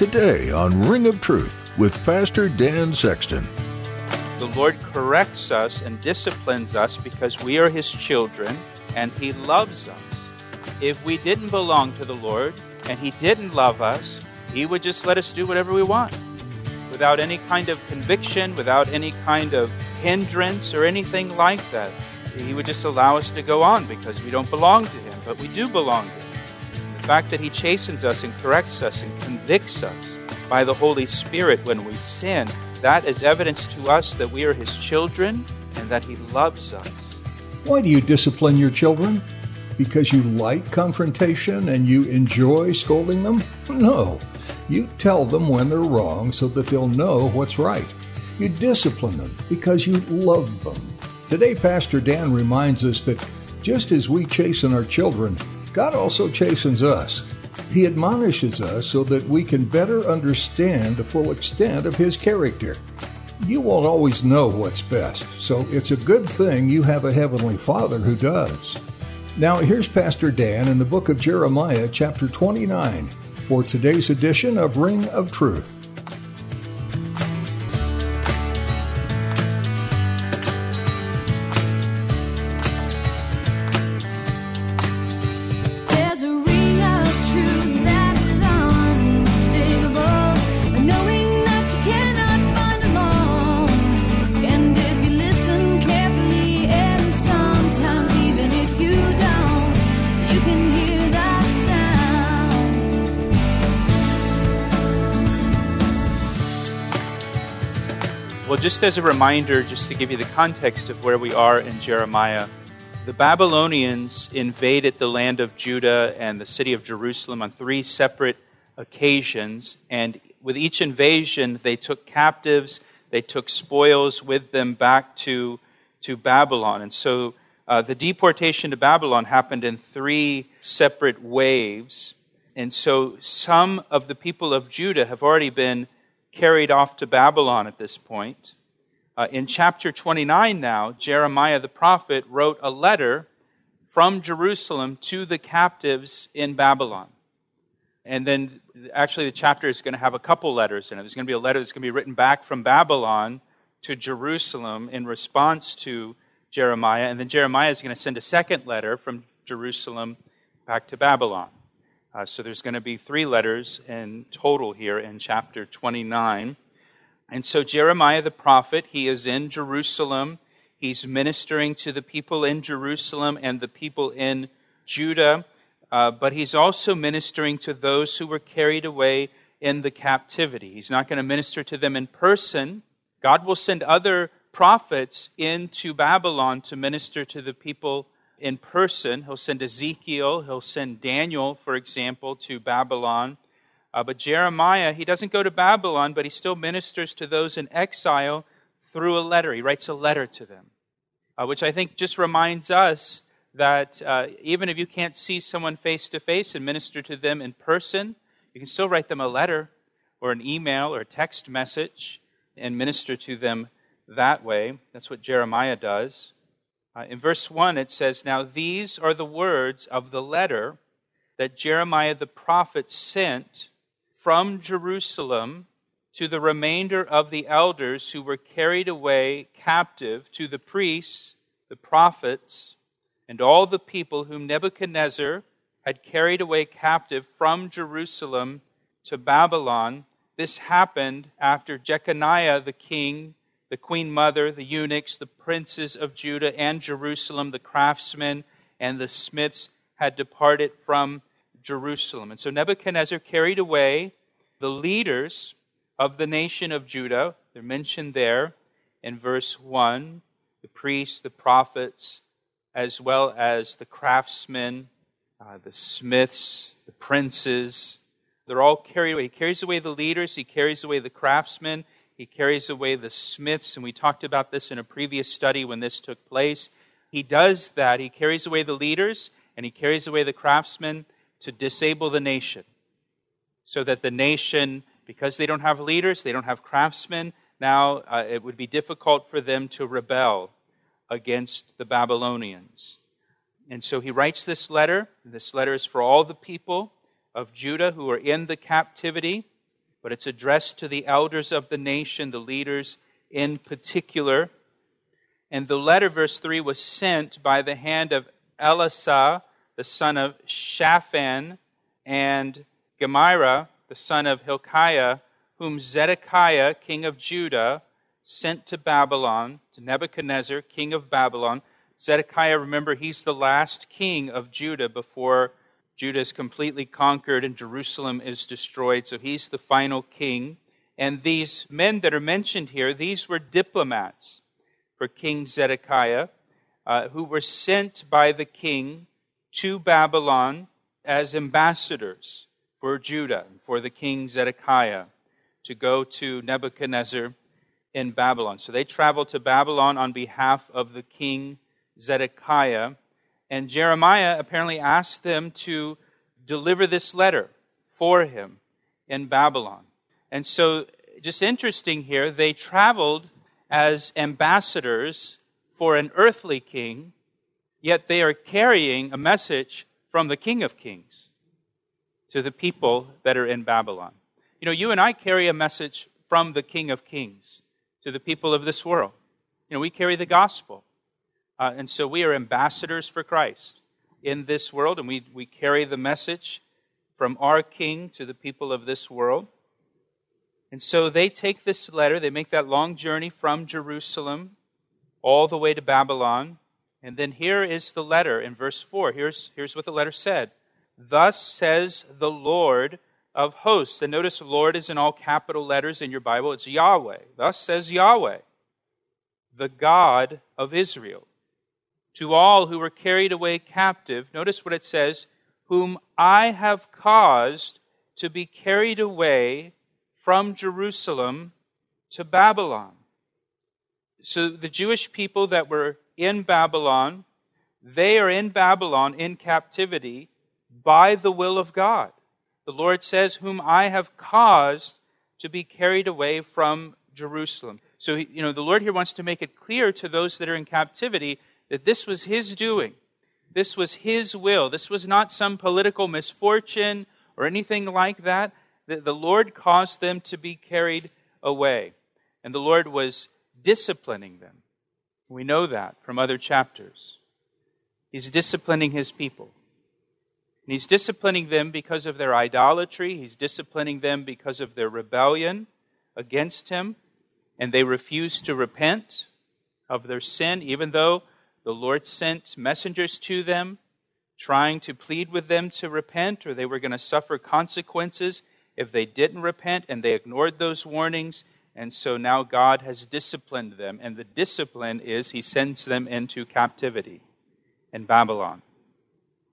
Today on Ring of Truth with Pastor Dan Sexton. The Lord corrects us and disciplines us because we are His children and He loves us. If we didn't belong to the Lord and He didn't love us, He would just let us do whatever we want without any kind of conviction, without any kind of hindrance or anything like that. He would just allow us to go on because we don't belong to Him, but we do belong to Him. Fact that He chastens us and corrects us and convicts us by the Holy Spirit when we sin, that is evidence to us that we are His children and that He loves us. Why do you discipline your children? Because you like confrontation and you enjoy scolding them? No. You tell them when they're wrong so that they'll know what's right. You discipline them because you love them. Today, Pastor Dan reminds us that just as we chasten our children, God also chastens us. He admonishes us so that we can better understand the full extent of His character. You won't always know what's best, so it's a good thing you have a Heavenly Father who does. Now, here's Pastor Dan in the book of Jeremiah, chapter 29, for today's edition of Ring of Truth. Just as a reminder, just to give you the context of where we are in Jeremiah, the Babylonians invaded the land of Judah and the city of Jerusalem on three separate occasions. And with each invasion, they took captives, they took spoils with them back to, to Babylon. And so uh, the deportation to Babylon happened in three separate waves. And so some of the people of Judah have already been carried off to Babylon at this point. Uh, in chapter 29 now, Jeremiah the prophet wrote a letter from Jerusalem to the captives in Babylon. And then actually the chapter is going to have a couple letters in it. There's going to be a letter that's going to be written back from Babylon to Jerusalem in response to Jeremiah. And then Jeremiah is going to send a second letter from Jerusalem back to Babylon. Uh, so there's going to be three letters in total here in chapter 29. And so Jeremiah the prophet, he is in Jerusalem. He's ministering to the people in Jerusalem and the people in Judah. Uh, but he's also ministering to those who were carried away in the captivity. He's not going to minister to them in person. God will send other prophets into Babylon to minister to the people in person. He'll send Ezekiel, he'll send Daniel, for example, to Babylon. Uh, but Jeremiah, he doesn't go to Babylon, but he still ministers to those in exile through a letter. He writes a letter to them, uh, which I think just reminds us that uh, even if you can't see someone face to face and minister to them in person, you can still write them a letter or an email or a text message and minister to them that way. That's what Jeremiah does. Uh, in verse 1, it says, Now these are the words of the letter that Jeremiah the prophet sent from Jerusalem to the remainder of the elders who were carried away captive, to the priests, the prophets, and all the people whom Nebuchadnezzar had carried away captive from Jerusalem to Babylon. This happened after Jeconiah the king, the queen mother, the eunuchs, the princes of Judah and Jerusalem, the craftsmen, and the smiths had departed from Jerusalem. And so Nebuchadnezzar carried away the leaders of the nation of Judah. They're mentioned there in verse 1 the priests, the prophets, as well as the craftsmen, uh, the smiths, the princes, they're all carried away. He carries away the leaders, he carries away the craftsmen, he carries away the smiths, and we talked about this in a previous study when this took place. He does that. He carries away the leaders and he carries away the craftsmen to disable the nation. So that the nation, because they don't have leaders, they don't have craftsmen, now uh, it would be difficult for them to rebel against the Babylonians. And so he writes this letter. This letter is for all the people of Judah who are in the captivity but it's addressed to the elders of the nation, the leaders in particular. And the letter, verse 3, was sent by the hand of Elasah, the son of Shaphan, and Gemariah, the son of Hilkiah, whom Zedekiah, king of Judah, sent to Babylon, to Nebuchadnezzar, king of Babylon. Zedekiah, remember, he's the last king of Judah before Judah is completely conquered and Jerusalem is destroyed. So he's the final king. And these men that are mentioned here, these were diplomats for King Zedekiah, uh, who were sent by the king to Babylon as ambassadors for Judah, for the king Zedekiah, to go to Nebuchadnezzar in Babylon. So they traveled to Babylon on behalf of the king Zedekiah. And Jeremiah apparently asked them to deliver this letter for him in Babylon. And so, just interesting here, they traveled as ambassadors for an earthly king, yet they are carrying a message from the King of Kings to the people that are in Babylon. You know, you and I carry a message from the King of Kings to the people of this world. You know, we carry the gospel. Uh, and so we are ambassadors for Christ in this world, and we, we carry the message from our King to the people of this world. And so they take this letter, they make that long journey from Jerusalem all the way to Babylon. And then here is the letter in verse 4. Here's, here's what the letter said Thus says the Lord of hosts. And notice Lord is in all capital letters in your Bible. It's Yahweh. Thus says Yahweh, the God of Israel to all who were carried away captive. Notice what it says whom I have caused to be carried away from Jerusalem to Babylon. So the Jewish people that were in Babylon, they are in Babylon in captivity by the will of God. The Lord says, Whom I have caused to be carried away from Jerusalem. So, you know, the Lord here wants to make it clear to those that are in captivity that this was his doing. This was his will. This was not some political misfortune or anything like that. The, the Lord caused them to be carried away. And the Lord was disciplining them. We know that from other chapters. He's disciplining his people. And he's disciplining them because of their idolatry. He's disciplining them because of their rebellion against him. And they refuse to repent of their sin, even though the Lord sent messengers to them, trying to plead with them to repent, or they were going to suffer consequences if they didn't repent, and they ignored those warnings. And so now God has disciplined them, and the discipline is He sends them into captivity in Babylon.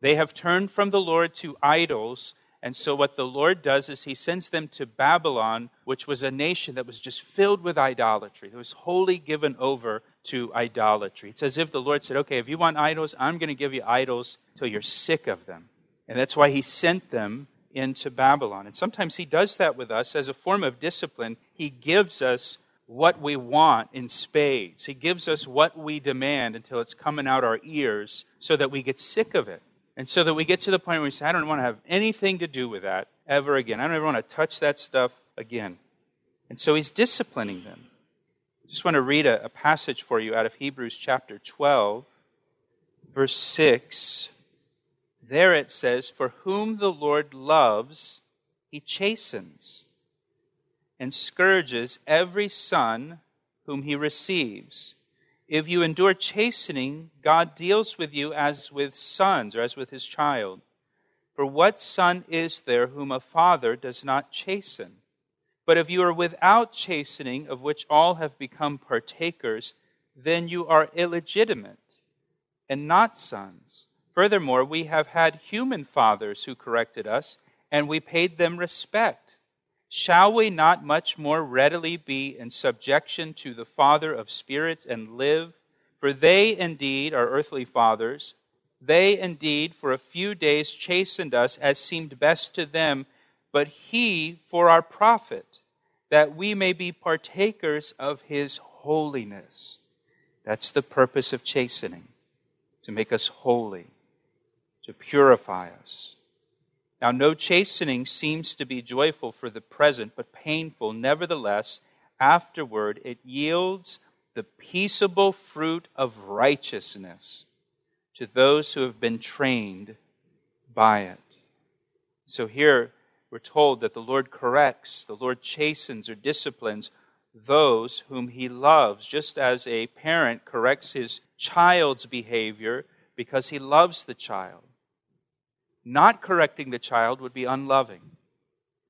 They have turned from the Lord to idols and so, what the Lord does is He sends them to Babylon, which was a nation that was just filled with idolatry, that was wholly given over to idolatry. It's as if the Lord said, Okay, if you want idols, I'm going to give you idols till you're sick of them. And that's why He sent them into Babylon. And sometimes He does that with us as a form of discipline. He gives us what we want in spades, He gives us what we demand until it's coming out our ears so that we get sick of it. And so that we get to the point where we say, I don't want to have anything to do with that ever again. I don't ever want to touch that stuff again. And so he's disciplining them. I just want to read a, a passage for you out of Hebrews chapter 12, verse 6. There it says, For whom the Lord loves, he chastens and scourges every son whom he receives. If you endure chastening, God deals with you as with sons or as with his child. For what son is there whom a father does not chasten? But if you are without chastening, of which all have become partakers, then you are illegitimate and not sons. Furthermore, we have had human fathers who corrected us, and we paid them respect. Shall we not much more readily be in subjection to the Father of spirits and live? For they indeed are earthly fathers. They indeed for a few days chastened us as seemed best to them, but he for our profit, that we may be partakers of his holiness. That's the purpose of chastening, to make us holy, to purify us. Now, no chastening seems to be joyful for the present, but painful. Nevertheless, afterward it yields the peaceable fruit of righteousness to those who have been trained by it. So here we're told that the Lord corrects, the Lord chastens or disciplines those whom he loves, just as a parent corrects his child's behavior because he loves the child. Not correcting the child would be unloving.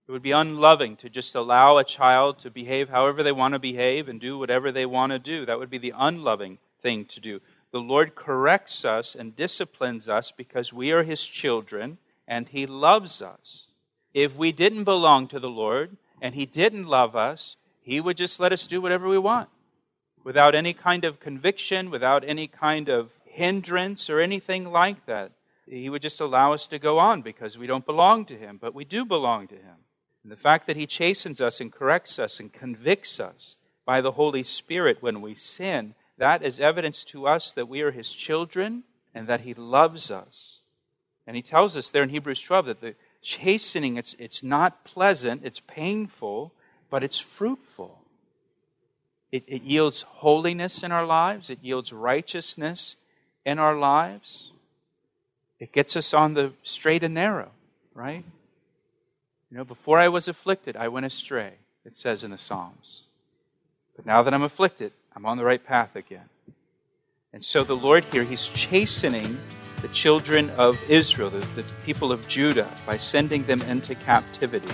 It would be unloving to just allow a child to behave however they want to behave and do whatever they want to do. That would be the unloving thing to do. The Lord corrects us and disciplines us because we are His children and He loves us. If we didn't belong to the Lord and He didn't love us, He would just let us do whatever we want without any kind of conviction, without any kind of hindrance or anything like that. He would just allow us to go on because we don't belong to Him, but we do belong to Him. And the fact that He chastens us and corrects us and convicts us by the Holy Spirit when we sin, that is evidence to us that we are His children and that He loves us. And He tells us there in Hebrews 12 that the chastening, it's, it's not pleasant, it's painful, but it's fruitful. It, it yields holiness in our lives, it yields righteousness in our lives. It gets us on the straight and narrow, right? You know, before I was afflicted, I went astray, it says in the Psalms. But now that I'm afflicted, I'm on the right path again. And so the Lord here, He's chastening the children of Israel, the, the people of Judah, by sending them into captivity.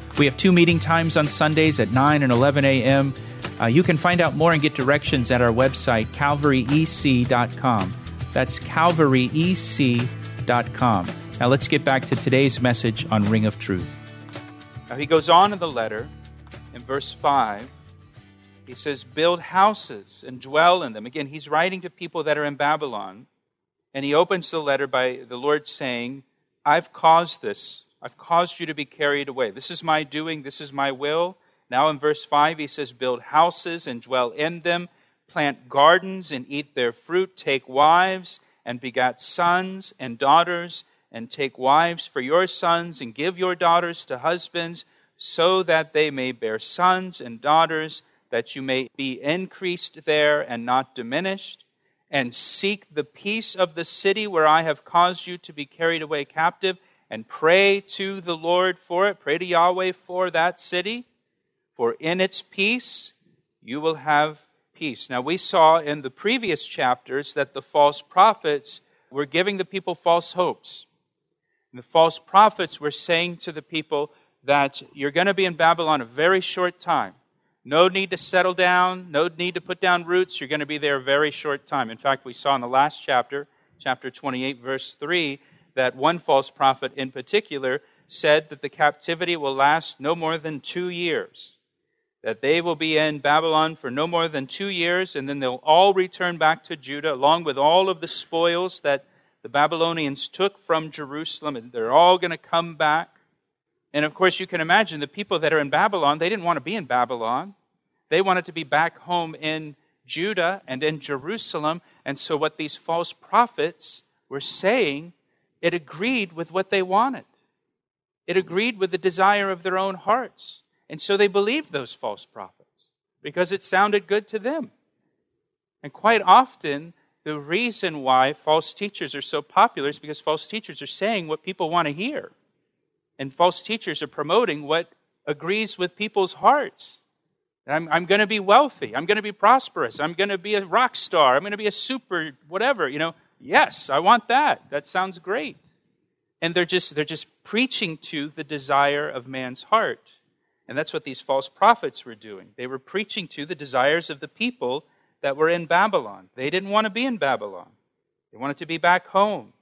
We have two meeting times on Sundays at 9 and 11 a.m. Uh, you can find out more and get directions at our website, calvaryec.com. That's calvaryec.com. Now let's get back to today's message on Ring of Truth. Now he goes on in the letter in verse 5. He says, Build houses and dwell in them. Again, he's writing to people that are in Babylon. And he opens the letter by the Lord saying, I've caused this. I've caused you to be carried away. This is my doing. This is my will. Now in verse 5, he says, Build houses and dwell in them, plant gardens and eat their fruit, take wives and begat sons and daughters and take wives for your sons, and give your daughters to husbands, so that they may bear sons and daughters, that you may be increased there and not diminished. And seek the peace of the city where I have caused you to be carried away captive, and pray to the Lord for it. Pray to Yahweh for that city, for in its peace you will have peace. Now, we saw in the previous chapters that the false prophets were giving the people false hopes. And the false prophets were saying to the people that you're going to be in Babylon a very short time. No need to settle down, no need to put down roots. You're going to be there a very short time. In fact, we saw in the last chapter, chapter 28, verse 3, that one false prophet in particular said that the captivity will last no more than two years. That they will be in Babylon for no more than two years, and then they'll all return back to Judah, along with all of the spoils that the Babylonians took from Jerusalem, and they're all going to come back. And of course, you can imagine the people that are in Babylon, they didn't want to be in Babylon. They wanted to be back home in Judah and in Jerusalem. And so, what these false prophets were saying, it agreed with what they wanted. It agreed with the desire of their own hearts. And so they believed those false prophets because it sounded good to them. And quite often, the reason why false teachers are so popular is because false teachers are saying what people want to hear. And false teachers are promoting what agrees with people's hearts. I'm, I'm going to be wealthy. I'm going to be prosperous. I'm going to be a rock star. I'm going to be a super whatever. You know, yes, I want that. That sounds great. And they're just, they're just preaching to the desire of man's heart. And that's what these false prophets were doing. They were preaching to the desires of the people that were in Babylon. They didn't want to be in Babylon, they wanted to be back home.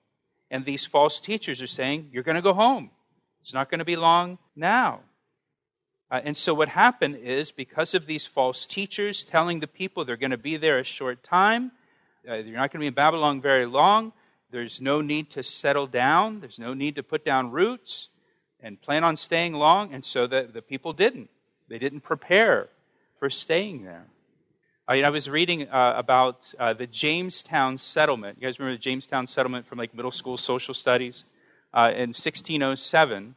And these false teachers are saying, You're going to go home. It's not going to be long now. Uh, and so, what happened is because of these false teachers telling the people they're going to be there a short time, uh, you're not going to be in Babylon very long, there's no need to settle down, there's no need to put down roots and plan on staying long. And so the, the people didn't. They didn't prepare for staying there. I, I was reading uh, about uh, the Jamestown settlement. You guys remember the Jamestown settlement from like middle school social studies uh, in 1607?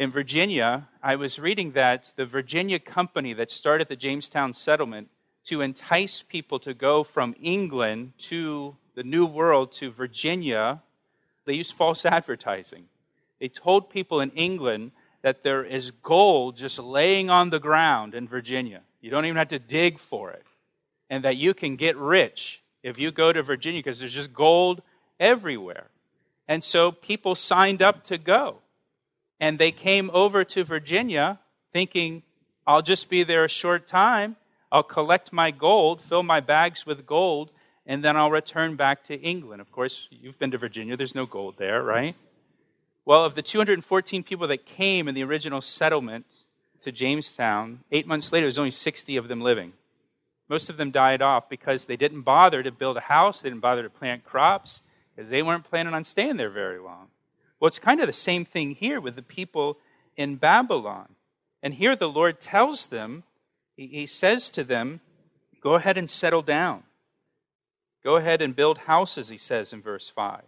in Virginia, I was reading that the Virginia company that started the Jamestown settlement to entice people to go from England to the New World to Virginia, they used false advertising. They told people in England that there is gold just laying on the ground in Virginia. You don't even have to dig for it. And that you can get rich if you go to Virginia because there's just gold everywhere. And so people signed up to go. And they came over to Virginia thinking, I'll just be there a short time. I'll collect my gold, fill my bags with gold, and then I'll return back to England. Of course, you've been to Virginia, there's no gold there, right? Well, of the 214 people that came in the original settlement to Jamestown, eight months later, there's only 60 of them living. Most of them died off because they didn't bother to build a house, they didn't bother to plant crops, because they weren't planning on staying there very long. Well, it's kind of the same thing here with the people in Babylon. And here the Lord tells them, He says to them, Go ahead and settle down. Go ahead and build houses, he says in verse 5.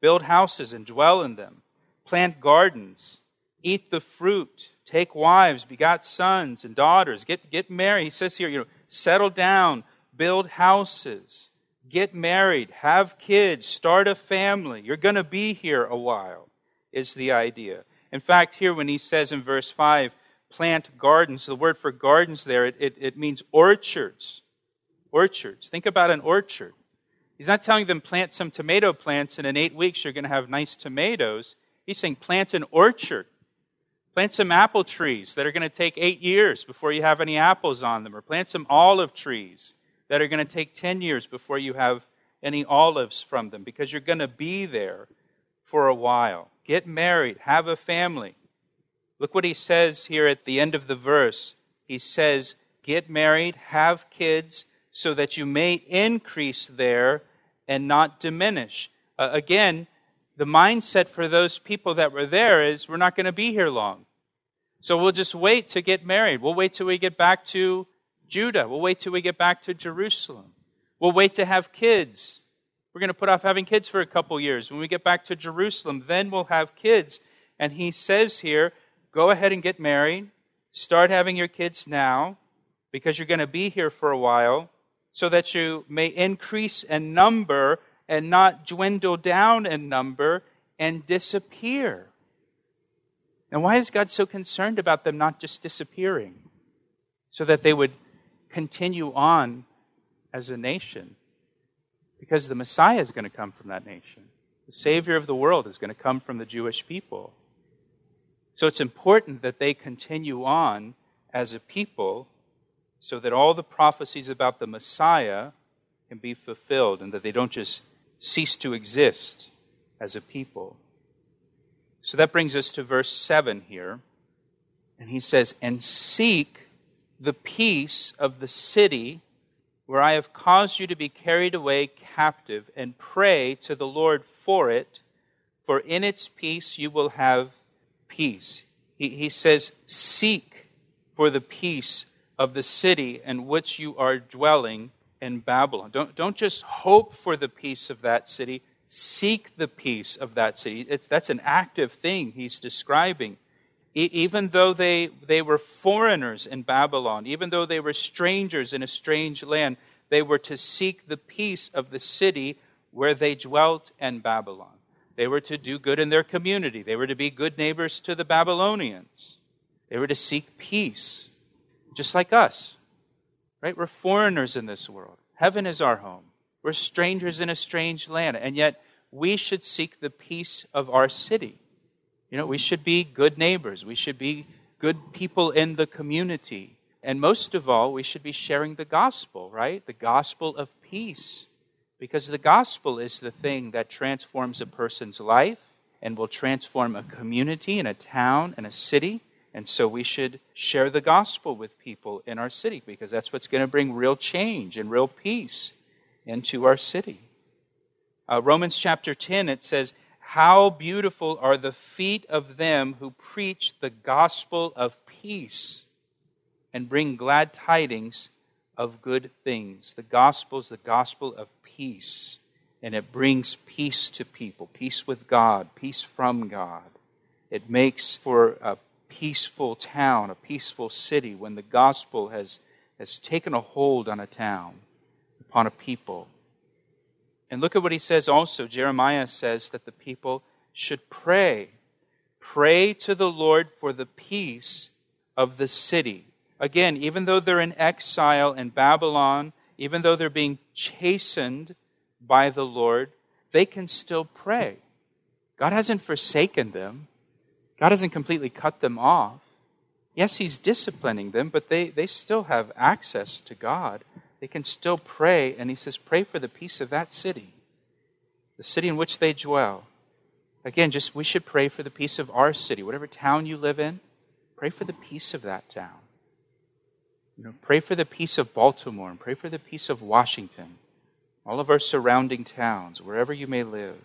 Build houses and dwell in them. Plant gardens. Eat the fruit. Take wives, begot sons and daughters. Get, get married. He says here, you know, settle down. Build houses. Get married. Have kids. Start a family. You're going to be here a while is the idea. In fact, here when he says in verse 5, plant gardens, the word for gardens there, it, it, it means orchards. Orchards. Think about an orchard. He's not telling them plant some tomato plants and in eight weeks you're going to have nice tomatoes. He's saying plant an orchard. Plant some apple trees that are going to take eight years before you have any apples on them. Or plant some olive trees that are going to take 10 years before you have any olives from them because you're going to be there for a while. Get married, have a family. Look what he says here at the end of the verse. He says, Get married, have kids, so that you may increase there and not diminish. Uh, again, the mindset for those people that were there is we're not going to be here long. So we'll just wait to get married. We'll wait till we get back to Judah. We'll wait till we get back to Jerusalem. We'll wait to have kids. We're going to put off having kids for a couple years. When we get back to Jerusalem, then we'll have kids. And he says here, go ahead and get married. Start having your kids now because you're going to be here for a while so that you may increase in number and not dwindle down in number and disappear. And why is God so concerned about them not just disappearing? So that they would continue on as a nation. Because the Messiah is going to come from that nation. The Savior of the world is going to come from the Jewish people. So it's important that they continue on as a people so that all the prophecies about the Messiah can be fulfilled and that they don't just cease to exist as a people. So that brings us to verse 7 here. And he says, And seek the peace of the city where I have caused you to be carried away captive, and pray to the Lord for it, for in its peace you will have peace. He, he says, Seek for the peace of the city in which you are dwelling in Babylon. Don't, don't just hope for the peace of that city, seek the peace of that city. It's, that's an active thing he's describing even though they, they were foreigners in Babylon, even though they were strangers in a strange land, they were to seek the peace of the city where they dwelt in Babylon. They were to do good in their community. They were to be good neighbors to the Babylonians. They were to seek peace, just like us. Right? We're foreigners in this world. Heaven is our home. We're strangers in a strange land, and yet we should seek the peace of our city. You know, we should be good neighbors. We should be good people in the community. And most of all, we should be sharing the gospel, right? The gospel of peace. Because the gospel is the thing that transforms a person's life and will transform a community and a town and a city. And so we should share the gospel with people in our city because that's what's going to bring real change and real peace into our city. Uh, Romans chapter 10, it says, How beautiful are the feet of them who preach the gospel of peace and bring glad tidings of good things. The gospel is the gospel of peace, and it brings peace to people peace with God, peace from God. It makes for a peaceful town, a peaceful city when the gospel has, has taken a hold on a town, upon a people. And look at what he says also. Jeremiah says that the people should pray. Pray to the Lord for the peace of the city. Again, even though they're in exile in Babylon, even though they're being chastened by the Lord, they can still pray. God hasn't forsaken them. God hasn't completely cut them off. Yes, He's disciplining them, but they, they still have access to God. They can still pray, and He says, Pray for the peace of that city, the city in which they dwell. Again, just we should pray for the peace of our city. Whatever town you live in, pray for the peace of that town. You know, pray for the peace of Baltimore and pray for the peace of Washington, all of our surrounding towns, wherever you may live.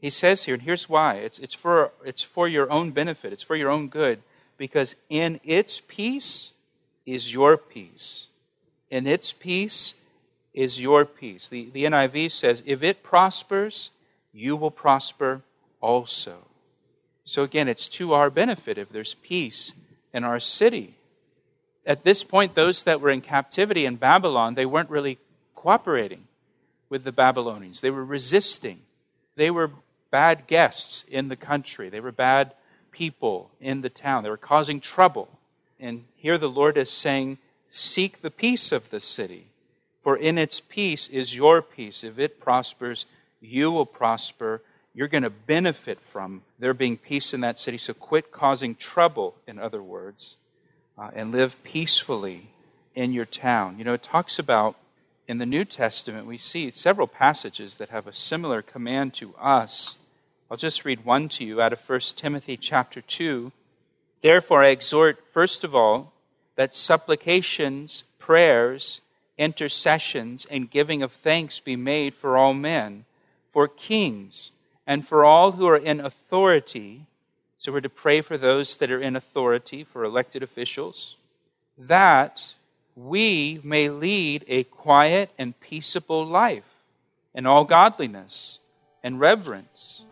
He says here, and here's why it's, it's, for, it's for your own benefit, it's for your own good, because in its peace is your peace. In its peace is your peace. The, the NIV says, if it prospers, you will prosper also. So again, it's to our benefit if there's peace in our city at this point, those that were in captivity in Babylon, they weren't really cooperating with the Babylonians. They were resisting. They were bad guests in the country. They were bad people in the town. They were causing trouble. And here the Lord is saying, Seek the peace of the city, for in its peace is your peace. If it prospers, you will prosper. You're going to benefit from there being peace in that city. So quit causing trouble, in other words uh, and live peacefully in your town. You know, it talks about in the New Testament, we see several passages that have a similar command to us. I'll just read one to you out of 1 Timothy chapter 2. Therefore, I exhort, first of all, that supplications, prayers, intercessions, and giving of thanks be made for all men, for kings, and for all who are in authority so we're to pray for those that are in authority, for elected officials, that we may lead a quiet and peaceable life in all godliness and reverence.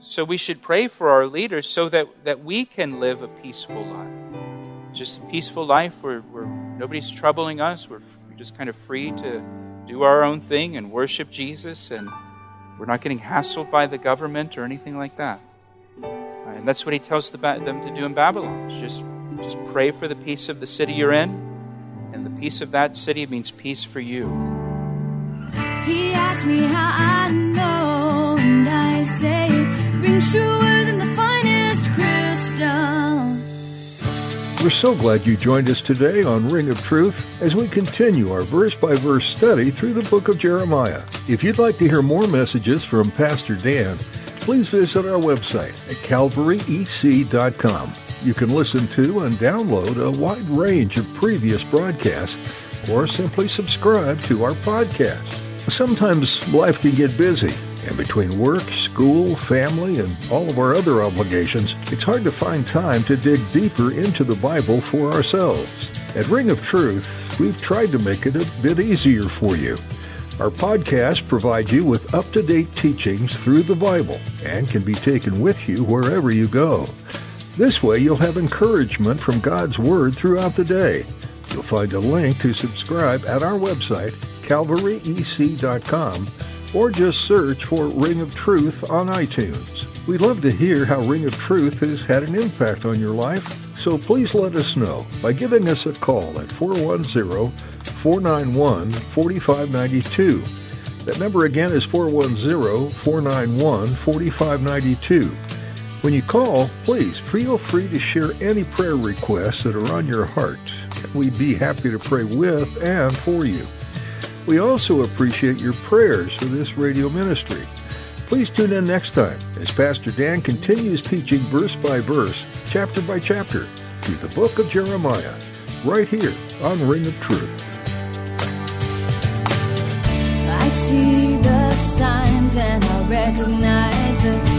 So we should pray for our leaders so that, that we can live a peaceful life. Just a peaceful life where, where nobody's troubling us. We're, we're just kind of free to do our own thing and worship Jesus, and we're not getting hassled by the government or anything like that. And that's what he tells the, them to do in Babylon. Just, just pray for the peace of the city you're in, and the peace of that city means peace for you. He asked me how I know, and I say it rings truer than the finest crystal. We're so glad you joined us today on Ring of Truth as we continue our verse by verse study through the book of Jeremiah. If you'd like to hear more messages from Pastor Dan, please visit our website at calvaryec.com. You can listen to and download a wide range of previous broadcasts or simply subscribe to our podcast. Sometimes life can get busy, and between work, school, family, and all of our other obligations, it's hard to find time to dig deeper into the Bible for ourselves. At Ring of Truth, we've tried to make it a bit easier for you. Our podcast provides you with up to date teachings through the Bible and can be taken with you wherever you go. This way, you'll have encouragement from God's Word throughout the day. You'll find a link to subscribe at our website, calvaryec.com, or just search for Ring of Truth on iTunes. We'd love to hear how Ring of Truth has had an impact on your life, so please let us know by giving us a call at 410 491 4592. That number again is 410 491 4592. When you call, please feel free to share any prayer requests that are on your heart. We'd be happy to pray with and for you. We also appreciate your prayers for this radio ministry. Please tune in next time as Pastor Dan continues teaching verse by verse, chapter by chapter, through the book of Jeremiah, right here on Ring of Truth. See the signs and I recognize the